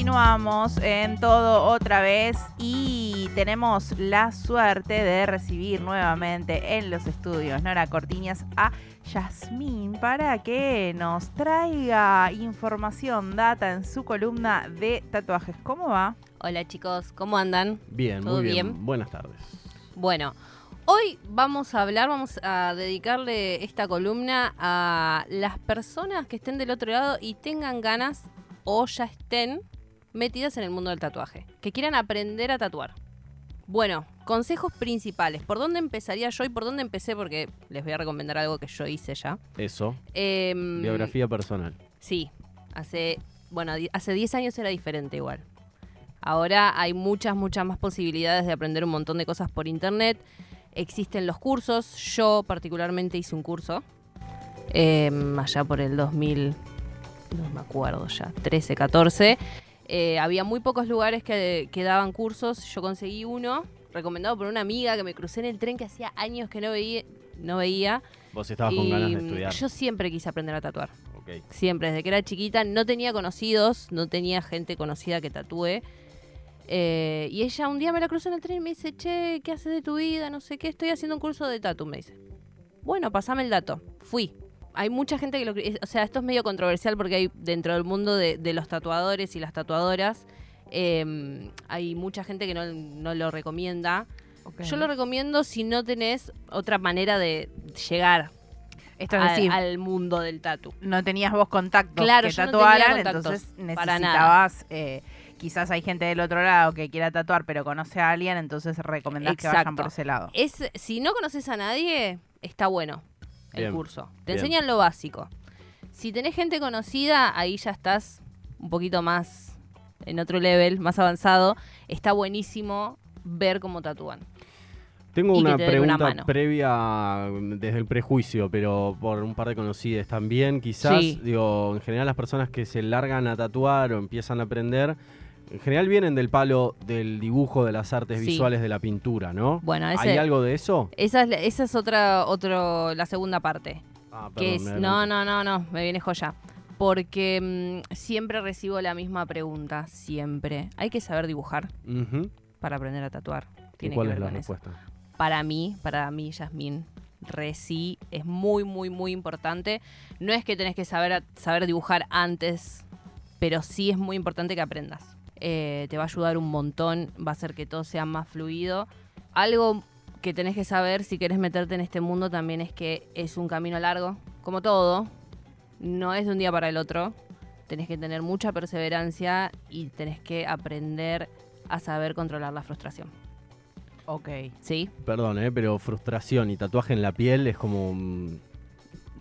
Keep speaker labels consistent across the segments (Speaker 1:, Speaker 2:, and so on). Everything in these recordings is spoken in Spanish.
Speaker 1: continuamos en todo otra vez y tenemos la suerte de recibir nuevamente en los estudios Nora Cortiñas a Yasmín para que nos traiga información, data en su columna de tatuajes. ¿Cómo va?
Speaker 2: Hola chicos, ¿cómo andan?
Speaker 3: Bien,
Speaker 2: ¿Todo
Speaker 3: muy bien.
Speaker 2: bien?
Speaker 3: Buenas tardes.
Speaker 2: Bueno, hoy vamos a hablar, vamos a dedicarle esta columna a las personas que estén del otro lado y tengan ganas o ya estén metidas en el mundo del tatuaje, que quieran aprender a tatuar. Bueno, consejos principales. ¿Por dónde empezaría yo y por dónde empecé? Porque les voy a recomendar algo que yo hice ya.
Speaker 3: Eso,
Speaker 2: Em,
Speaker 3: biografía personal.
Speaker 2: Sí, hace, bueno, hace 10 años era diferente igual. Ahora hay muchas, muchas más posibilidades de aprender un montón de cosas por internet. Existen los cursos. Yo particularmente hice un curso eh, allá por el 2000, no me acuerdo ya, 13, 14. Eh, había muy pocos lugares que, que daban cursos. Yo conseguí uno, recomendado por una amiga que me crucé en el tren que hacía años que no veía. No veía
Speaker 3: Vos estabas con ganas de
Speaker 2: Y,
Speaker 3: estudiar.
Speaker 2: Yo siempre quise aprender a tatuar. Siempre, desde que era chiquita, no tenía conocidos, no tenía gente conocida que tatúe. Eh, y ella un día me la cruzó en el tren y me dice, che, ¿qué haces de tu vida? No sé qué, estoy haciendo un curso de tatu, me dice. Bueno, pasame el dato. Fui. Hay mucha gente que lo... O sea, esto es medio controversial porque hay dentro del mundo de, de los tatuadores y las tatuadoras, eh, hay mucha gente que no, no lo recomienda. Yo lo recomiendo si no tenés otra manera de llegar
Speaker 1: Esto es
Speaker 2: al-
Speaker 1: decir,
Speaker 2: al mundo del tatu.
Speaker 1: no tenías vos contactos
Speaker 2: Claro,
Speaker 1: que
Speaker 2: no
Speaker 1: tatuaran,
Speaker 2: contactos,
Speaker 1: entonces necesitabas, eh, quizás hay gente del otro lado que quiera tatuar pero conoce a alguien, entonces recomendás que vayan por ese lado.
Speaker 2: Es, si no conoces a nadie, está bueno el
Speaker 3: Bien,
Speaker 2: curso. Te
Speaker 3: bien.
Speaker 2: enseñan lo básico. Si tenés gente conocida, ahí ya estás un poquito más en otro level, más avanzado. Está buenísimo ver cómo tatúan.
Speaker 3: Tengo una
Speaker 2: te den una
Speaker 3: pregunta previa mm, desde el prejuicio, pero por un par de conocidas también. Quizás,
Speaker 2: Sí.
Speaker 3: digo, en general las personas que se largan a tatuar o empiezan a aprender, en general vienen del palo del dibujo, de las artes
Speaker 2: Sí.
Speaker 3: visuales, de la pintura, ¿no?
Speaker 2: Bueno,
Speaker 3: ¿Hay algo de eso?
Speaker 2: Esa es, la- esa es otra, otro, la segunda parte.
Speaker 3: Ah,
Speaker 2: Que
Speaker 3: perdón,
Speaker 2: es,
Speaker 3: me
Speaker 2: no, no, no, no, me viene joya. Porque mm, siempre recibo la misma pregunta, siempre. ¿Hay que saber dibujar para aprender a tatuar?
Speaker 3: ¿Y
Speaker 2: Tiene
Speaker 3: cuál
Speaker 2: que
Speaker 3: es
Speaker 2: ver
Speaker 3: la
Speaker 2: con eso.
Speaker 3: respuesta?
Speaker 2: Para mí, para mí, Yasmín, re sí, es muy, muy, muy importante. No es que tenés que saber, saber dibujar antes, pero sí es muy importante que aprendas. Eh, te va a ayudar un montón, va a hacer que todo sea más fluido. Algo que tenés que saber si querés meterte en este mundo también es que es un camino largo, como todo. No es de un día para el otro. Tenés que tener mucha perseverancia y tenés que aprender a saber controlar la frustración.
Speaker 1: Ok.
Speaker 2: ¿Sí?
Speaker 3: Perdón, ¿eh? pero frustración y tatuaje en la piel es como...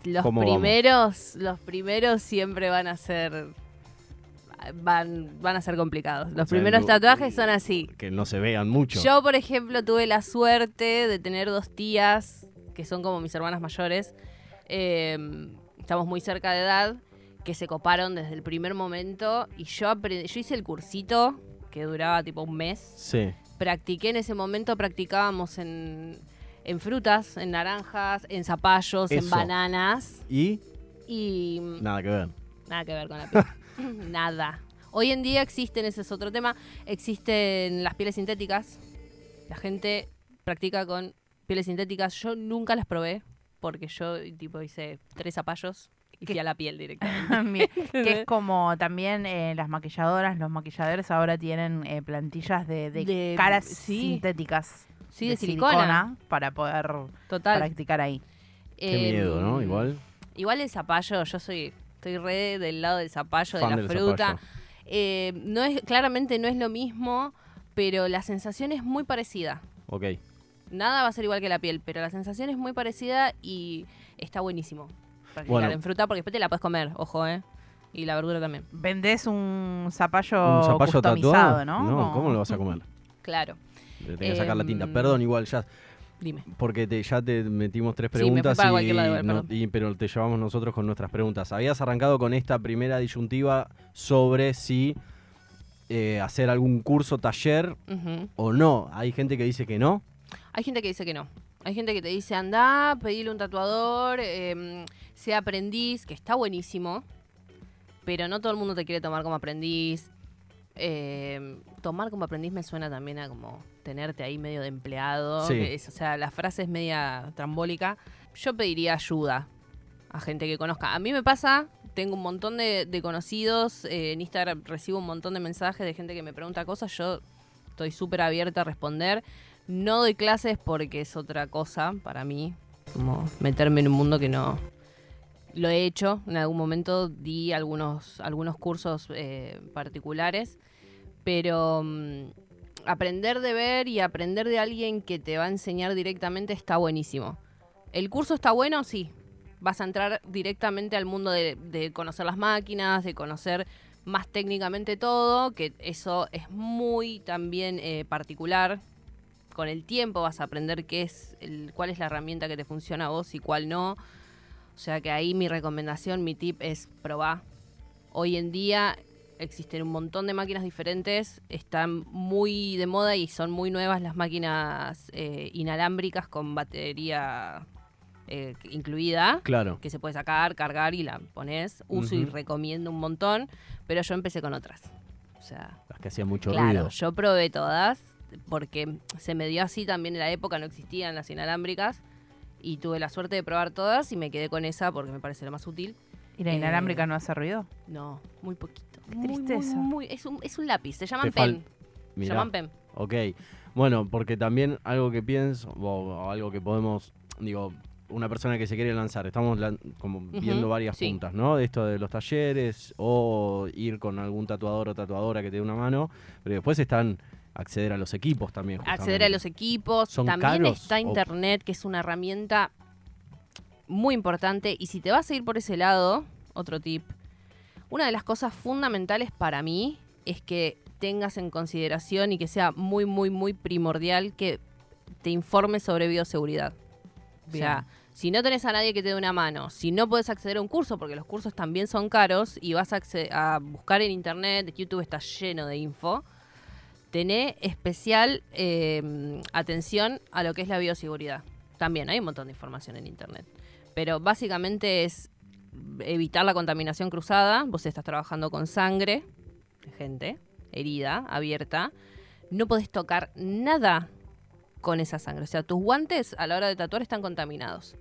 Speaker 2: Los primeros, los primeros siempre van a ser van, van a ser complicados. Los
Speaker 3: O sea,
Speaker 2: primeros tatuajes son así.
Speaker 3: que no se vean mucho.
Speaker 2: Yo, por ejemplo, tuve la suerte de tener dos tías que son como mis hermanas mayores. Eh, estamos muy cerca de edad, que se coparon desde el primer momento y yo aprendí, yo hice el cursito que duraba tipo un mes.
Speaker 3: Sí.
Speaker 2: Practiqué en ese momento, practicábamos en, en frutas, en naranjas, en zapallos, en bananas
Speaker 3: Y
Speaker 2: y
Speaker 3: nada que ver.
Speaker 2: nada que ver con la piel. nada. Hoy en día existen, ese es otro tema, existen las pieles sintéticas. La gente practica con pieles sintéticas. Yo nunca las probé porque yo tipo hice tres zapallos y
Speaker 1: ¿Qué?
Speaker 2: fui a la piel directamente.
Speaker 1: Que es como también eh, las maquilladoras, los maquilladores ahora tienen eh, plantillas de, de
Speaker 2: De-
Speaker 1: caras
Speaker 2: sí.
Speaker 1: sintéticas.
Speaker 2: Sí, de, silicona.
Speaker 1: Para poder
Speaker 2: Total.
Speaker 1: practicar ahí.
Speaker 3: Qué miedo, ¿no?
Speaker 2: Em,
Speaker 3: Igual.
Speaker 2: Igual el zapallo, yo soy estoy re del lado del zapallo,
Speaker 3: Fan
Speaker 2: de la
Speaker 3: del
Speaker 2: fruta. Eh, no es, claramente no es lo mismo, pero la sensación es muy parecida.
Speaker 3: Ok.
Speaker 2: Nada va a ser igual que la piel, pero la sensación es muy parecida y está buenísimo.
Speaker 3: Bueno.
Speaker 2: en fruta porque después te la puedes comer, ojo, ¿eh? Y la verdura también.
Speaker 1: Vendés un zapallo,
Speaker 3: ¿Un zapallo
Speaker 1: customizado,
Speaker 3: tatuado?
Speaker 1: ¿no?
Speaker 3: No, ¿cómo lo vas a comer?
Speaker 2: Claro.
Speaker 3: Le tenés que sacar la tinta.
Speaker 2: Em,
Speaker 3: Perdón, igual ya.
Speaker 2: Dime.
Speaker 3: Porque te- ya te metimos tres
Speaker 2: Sí, me fui
Speaker 3: preguntas y,
Speaker 2: lado
Speaker 3: no- pero te llevamos nosotros con nuestras preguntas. Habías arrancado con esta primera disyuntiva sobre si eh, hacer algún curso, taller o no. Hay gente que dice que no.
Speaker 2: Hay gente que dice que no. Hay gente que te dice, anda, pedile un tatuador, eh, sea aprendiz, que está buenísimo, pero no todo el mundo te quiere tomar como aprendiz. Eh, tomar como aprendiz me suena también a como tenerte ahí medio de empleado.
Speaker 3: Sí.
Speaker 2: que es- o sea, la frase es media trambólica. Yo pediría ayuda a gente que conozca. A mí me pasa, tengo un montón de, de conocidos, eh, en Instagram recibo un montón de mensajes de gente que me pregunta cosas, yo estoy súper abierta a responder. No doy clases porque es otra cosa para mí, como meterme en un mundo que no... Lo he hecho, en algún momento di algunos, algunos cursos eh, particulares, pero mm, aprender de ver y aprender de alguien que te va a enseñar directamente está buenísimo. ¿El curso está bueno? Sí. Vas a entrar directamente al mundo de, conocer las máquinas, de conocer más técnicamente todo, que eso es muy también eh, particular. Con el tiempo vas a aprender qué es cuál es la herramienta que te funciona a vos y cuál no. O sea que ahí mi recomendación, mi tip es probar. Hoy en día existen un montón de máquinas diferentes, están muy de moda y son muy nuevas las máquinas eh, inalámbricas con batería eh, incluida,
Speaker 3: Claro.
Speaker 2: que se puede sacar, cargar y la pones. Uso y recomiendo un montón, pero yo empecé con otras. O sea,
Speaker 3: Las que hacían mucho
Speaker 2: claro,
Speaker 3: ruido.
Speaker 2: yo probé todas porque se me dio así también en la época, no existían las inalámbricas. Y tuve la suerte de probar todas y me quedé con esa porque me parece la más útil.
Speaker 1: ¿Y la
Speaker 2: Eh,
Speaker 1: inalámbrica no hace ruido?
Speaker 2: No, muy poquito.
Speaker 1: Qué
Speaker 2: Muy, muy,
Speaker 1: tristeza.
Speaker 2: muy- es, un, es un lápiz, se llaman pen. Se llaman pen.
Speaker 3: Ok. Bueno, porque también algo que pienso, o, o algo que podemos, digo, una persona que se quiere lanzar, estamos lan- como viendo varias
Speaker 2: sí.
Speaker 3: puntas, ¿no? De esto de los talleres, o ir con algún tatuador o tatuadora que te dé una mano, pero después están acceder a los equipos también.
Speaker 2: Acceder a los equipos.
Speaker 3: ¿Son
Speaker 2: También
Speaker 3: caros
Speaker 2: está
Speaker 3: o-
Speaker 2: internet, que es una herramienta muy importante. Y si te vas a ir por ese lado, otro tip. Una de las cosas fundamentales para mí es que tengas en consideración y que sea muy, muy, muy primordial que te informes sobre bioseguridad. O sea, si no tenés a nadie que te dé una mano, si no puedes acceder a un curso, porque los cursos también son caros, y vas a, buscar en internet, YouTube está lleno de info, tené especial eh, atención a lo que es la bioseguridad. También hay un montón de información en internet. Pero básicamente es evitar la contaminación cruzada. Vos estás trabajando con sangre, gente, herida, abierta. No podés tocar nada con esa sangre. O sea, tus guantes a la hora de tatuar están contaminados.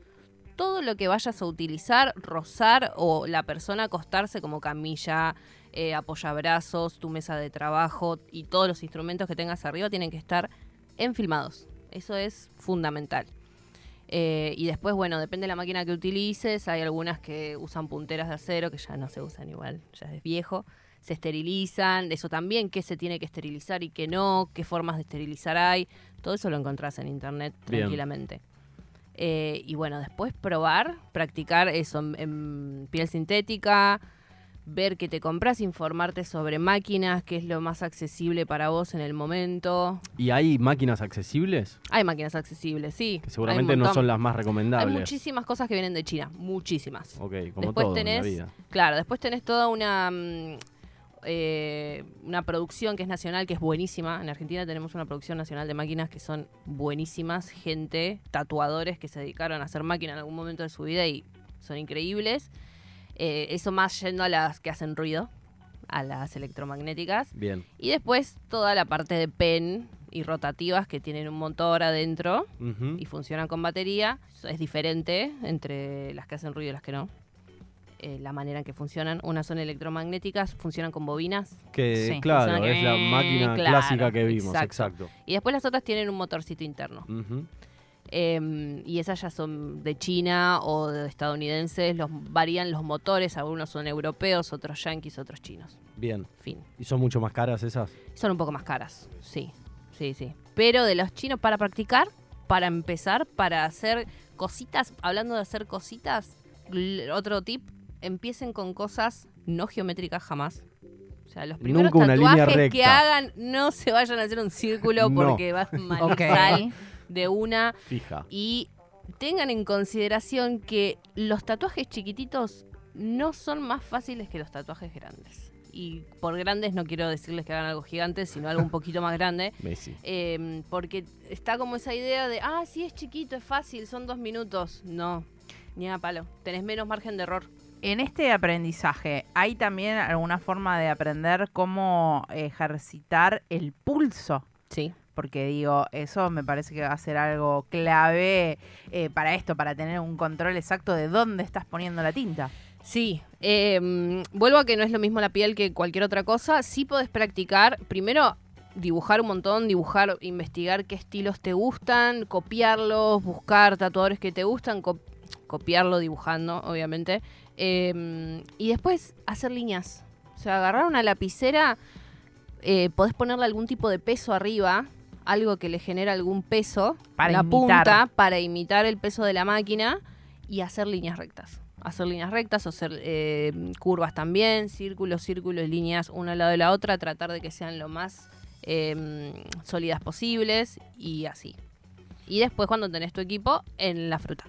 Speaker 2: Todo lo que vayas a utilizar, rozar o la persona acostarse como camilla, eh, apoyabrazos, tu mesa de trabajo y todos los instrumentos que tengas arriba tienen que estar enfilmados. Eso es fundamental. Eh, y después, bueno, depende de la máquina que utilices. Hay algunas que usan punteras de acero, que ya no se usan igual, ya es viejo. Se esterilizan, eso también, qué se tiene que esterilizar y qué no, qué formas de esterilizar hay. Todo eso lo encontrás en internet tranquilamente. Eh, y bueno, después probar, practicar eso en, en piel sintética, ver qué te compras, informarte sobre máquinas, qué es lo más accesible para vos en el momento.
Speaker 3: ¿Y hay máquinas accesibles?
Speaker 2: Hay máquinas accesibles, sí.
Speaker 3: Que
Speaker 2: hay
Speaker 3: seguramente no son las más
Speaker 2: Hay
Speaker 3: recomendables.
Speaker 2: muchísimas cosas que vienen de China, muchísimas.
Speaker 3: Ok, como
Speaker 2: Después
Speaker 3: todo en
Speaker 2: tenés-
Speaker 3: la vida.
Speaker 2: Claro, después tenés toda una mm, eh, una producción que es nacional, que es buenísima. En Argentina tenemos una producción nacional de máquinas que son buenísimas. Gente, tatuadores que se dedicaron a hacer máquina en algún momento de su vida y son increíbles. Eh, eso más yendo a las que hacen ruido, a las electromagnéticas.
Speaker 3: Bien.
Speaker 2: Y después toda la parte de pen y rotativas que tienen un motor adentro y funcionan con batería. Eso Es diferente entre las que hacen ruido y las que no. Eh, la manera en que funcionan. Unas son electromagnéticas, funcionan con bobinas.
Speaker 3: Que
Speaker 1: Sí.
Speaker 3: claro, es la máquina
Speaker 2: claro,
Speaker 3: clásica que vimos,
Speaker 2: exacto.
Speaker 3: exacto.
Speaker 2: Y después las otras tienen un motorcito interno.
Speaker 3: Ujú.
Speaker 2: Eh, y esas ya son de China o de estadounidenses. Los, varían los motores. Algunos son europeos, otros yanquis, otros chinos.
Speaker 3: Bien.
Speaker 2: Fin.
Speaker 3: ¿Y son mucho más caras esas?
Speaker 2: Son un poco más caras, sí, sí, sí. Pero de los chinos para practicar, para empezar, para hacer cositas, hablando de hacer cositas, otro tip, empiecen con cosas no geométricas jamás. O sea, los primeros
Speaker 3: Nunca una línea
Speaker 2: tatuajes que hagan no se vayan a hacer un círculo
Speaker 3: No.
Speaker 2: porque va mal
Speaker 1: Ok.
Speaker 2: De una
Speaker 3: Fija.
Speaker 2: y tengan en consideración que los tatuajes chiquititos no son más fáciles que los tatuajes grandes. Y por grandes no quiero decirles que hagan algo gigante, sino algo un poquito más grande.
Speaker 3: Messi.
Speaker 2: Eh, porque está como esa idea de, ah, sí, es chiquito, es fácil, son dos minutos. No, ni a palo. Tenés menos margen de error.
Speaker 1: En este aprendizaje, ¿hay también alguna forma de aprender cómo ejercitar el pulso?
Speaker 2: Sí.
Speaker 1: Porque digo, eso me parece que va a ser algo clave eh, para esto, para tener un control exacto de dónde estás poniendo la tinta.
Speaker 2: Sí, eh, vuelvo a que no es lo mismo la piel que cualquier otra cosa. Sí podés practicar, primero dibujar un montón, dibujar, investigar qué estilos te gustan, copiarlos, buscar tatuadores que te gustan, co- copiarlo dibujando, obviamente. Eh, y después hacer líneas. O sea, agarrar una lapicera, eh, podés ponerle algún tipo de peso arriba, algo que le genera algún peso,
Speaker 1: Para
Speaker 2: la
Speaker 1: imitar.
Speaker 2: punta, para imitar el peso de la máquina y hacer líneas rectas. Hacer líneas rectas, hacer eh, curvas también, círculos, círculos, líneas una al lado de la otra, tratar de que sean lo más eh, sólidas posibles y así. Y después cuando tenés tu equipo, en la fruta.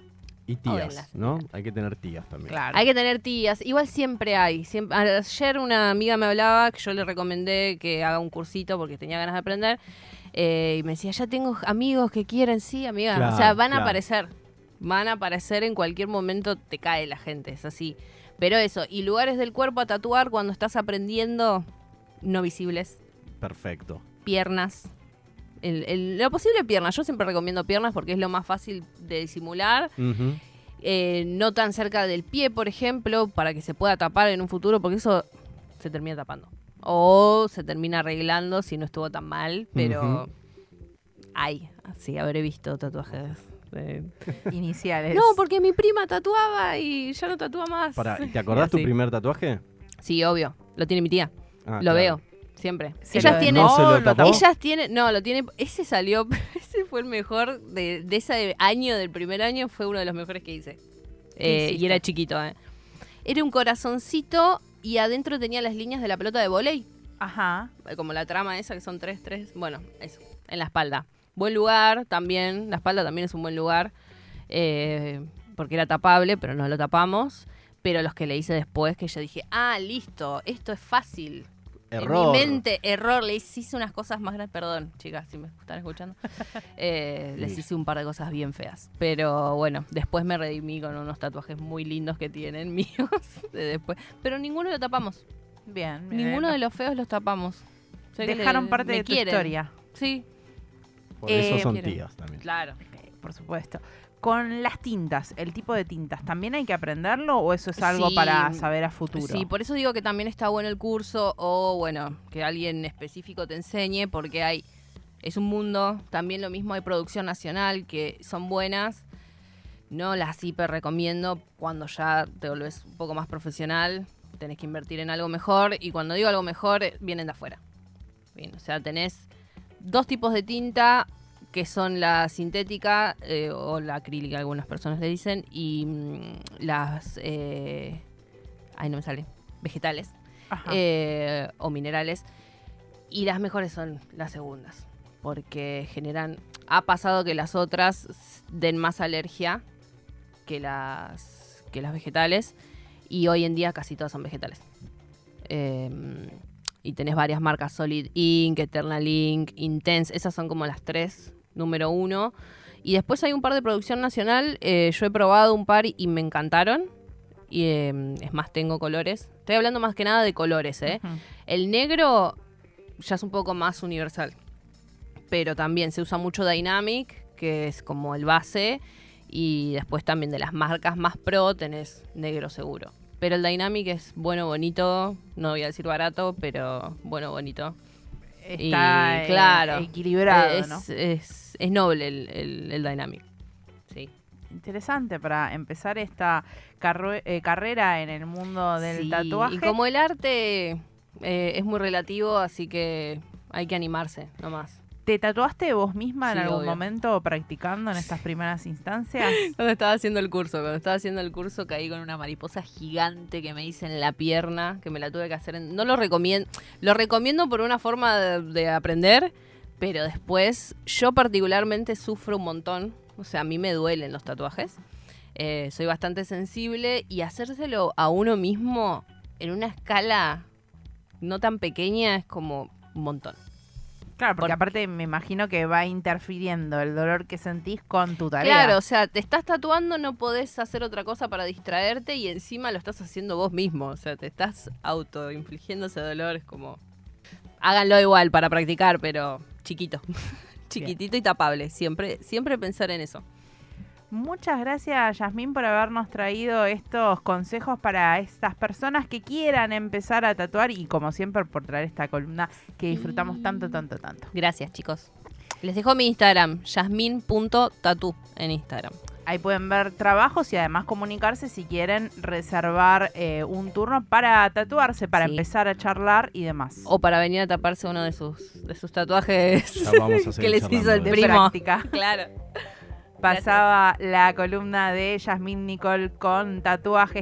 Speaker 3: Y
Speaker 2: O
Speaker 3: tías, ¿no? Hay que tener tías también.
Speaker 1: Claro.
Speaker 2: Hay que tener tías, igual siempre hay. Siempre, ayer una amiga me hablaba que yo le recomendé que haga un cursito porque tenía ganas de aprender. Eh, y me decía, ya tengo amigos que quieren, sí, amiga. o sea,
Speaker 3: Claro,
Speaker 2: van a aparecer. Van a aparecer en cualquier momento, te cae la gente, es así. Pero eso, y lugares del cuerpo a tatuar cuando estás aprendiendo no visibles,
Speaker 3: Perfecto.
Speaker 2: piernas. El- el- lo posible piernas. Yo siempre recomiendo piernas porque es lo más fácil de disimular eh, no tan cerca del pie, por ejemplo, para que se pueda tapar en un futuro, porque eso se termina tapando. O se termina arreglando si no estuvo tan mal, pero
Speaker 3: Ujú.
Speaker 2: hay, sí, habré visto tatuajes. de-
Speaker 1: Iniciales.
Speaker 2: No, porque mi prima tatuaba y ya no tatúa más.
Speaker 3: Pará, ¿y ¿te acordás tu primer tatuaje?
Speaker 2: Sí, obvio, lo tiene mi tía,
Speaker 3: Ah,
Speaker 2: lo
Speaker 3: claro.
Speaker 2: veo, siempre.
Speaker 1: ¿Se
Speaker 2: Ellas
Speaker 1: lo-
Speaker 2: tienen...
Speaker 3: ¿No?
Speaker 2: Ellas tienen, no, lo tiene, ese salió, ese fue el mejor de, de ese año, del primer año, fue uno de los mejores que hice. Eh, y era chiquito, eh. Era un corazoncito y adentro tenía las líneas de la pelota de volei,
Speaker 1: Ajá.
Speaker 2: eh, como la trama esa que son tres, tres, bueno, eso, en la espalda. Buen lugar también, la espalda también es un buen lugar, eh, porque era tapable, pero no lo tapamos. Pero los que le hice después, que yo dije, ah, listo, esto es fácil.
Speaker 3: Error.
Speaker 2: En mi mente, error, les hice unas cosas más grandes. Perdón, chicas, si me están escuchando. Eh, les hice un par de cosas bien feas. Pero bueno, después me redimí con unos tatuajes muy lindos que tienen míos. de después. Pero ninguno lo tapamos.
Speaker 1: Bien. bien.
Speaker 2: Ninguno de los feos los tapamos. Sé
Speaker 1: Dejaron
Speaker 2: le-
Speaker 1: parte de tu
Speaker 2: quieren.
Speaker 1: historia.
Speaker 2: Sí,
Speaker 3: Por eso
Speaker 1: Eh,
Speaker 3: son
Speaker 2: quieren.
Speaker 3: tías también.
Speaker 2: claro.
Speaker 1: Por supuesto. Con las tintas, el tipo de tintas, ¿también hay que aprenderlo o eso es algo
Speaker 2: Sí,
Speaker 1: para saber a futuro?
Speaker 2: Sí, por eso digo que también está bueno el curso o, bueno, que alguien específico te enseñe porque hay, es un mundo, también lo mismo hay producción nacional que son buenas, no las hiper recomiendo cuando ya te volvés un poco más profesional, tenés que invertir en algo mejor y cuando digo algo mejor, eh, vienen de afuera. Bien, o sea, tenés dos tipos de tinta que son la sintética eh, o la acrílica, algunas personas le dicen, y mm, las... eh, ay, no me sale. Vegetales eh, o minerales. Y las mejores son las segundas, porque generan... Ha pasado que las otras den más alergia que las, que las vegetales, y hoy en día casi todas son vegetales. Eh, y tenés varias marcas, Solid Ink, Eternal Ink, Intense, esas son como las tres, número uno. Y después hay un par de producción nacional, eh, yo he probado un par y me encantaron. Y eh, es más, tengo colores. Estoy hablando más que nada de colores, ¿eh? El negro ya es un poco más universal. Pero también se usa mucho Dynamic, que es como el base. Y después también de las marcas más pro tenés negro seguro. Pero el Dynamic es bueno, bonito. No voy a decir barato, pero bueno, bonito.
Speaker 1: Está
Speaker 2: Y,
Speaker 1: eh,
Speaker 2: claro,
Speaker 1: equilibrado,
Speaker 2: es,
Speaker 1: ¿no?
Speaker 2: es, es noble el, el- el Dynamic. Sí.
Speaker 1: Interesante para empezar esta eh, carrera en el mundo del
Speaker 2: Sí,
Speaker 1: tatuaje.
Speaker 2: Y como el arte eh, es muy relativo, así que hay que animarse, nomás.
Speaker 1: ¿Te tatuaste vos misma en
Speaker 2: Sí,
Speaker 1: algún
Speaker 2: obvio.
Speaker 1: momento practicando en estas primeras instancias?
Speaker 2: Cuando estaba haciendo el curso, cuando estaba haciendo el curso caí con una mariposa gigante que me hice en la pierna, que me la tuve que hacer. en- No lo recomiendo, lo recomiendo por una forma de, de aprender, pero después yo particularmente sufro un montón, o sea, a mí me duelen los tatuajes. Eh, soy bastante sensible y hacérselo a uno mismo en una escala no tan pequeña es como un montón.
Speaker 1: Claro, porque
Speaker 2: Por-
Speaker 1: aparte me imagino que va interfiriendo el dolor que sentís con tu tarea.
Speaker 2: Claro, o sea, te estás tatuando, no podés hacer otra cosa para distraerte y encima lo estás haciendo vos mismo. O sea, te estás autoinfligiendo ese dolor. Es como. Háganlo igual para practicar, pero chiquito. Chiquitito y tapable. Siempre, siempre pensar en eso.
Speaker 1: Muchas gracias, Yasmín, por habernos traído estos consejos para estas personas que quieran empezar a tatuar y, como siempre, por traer esta columna que disfrutamos tanto, tanto, tanto.
Speaker 2: Gracias, chicos. Les dejo mi Instagram, yasmin.tatu en Instagram.
Speaker 1: Ahí pueden ver trabajos y además comunicarse si quieren reservar eh, un turno para tatuarse, para
Speaker 2: Sí.
Speaker 1: empezar a charlar y demás.
Speaker 2: O para venir a taparse uno de sus, de sus tatuajes que les hizo el primo.
Speaker 1: práctica.
Speaker 2: Claro.
Speaker 1: Pasaba la columna de Yasmín Nicole con tatuajes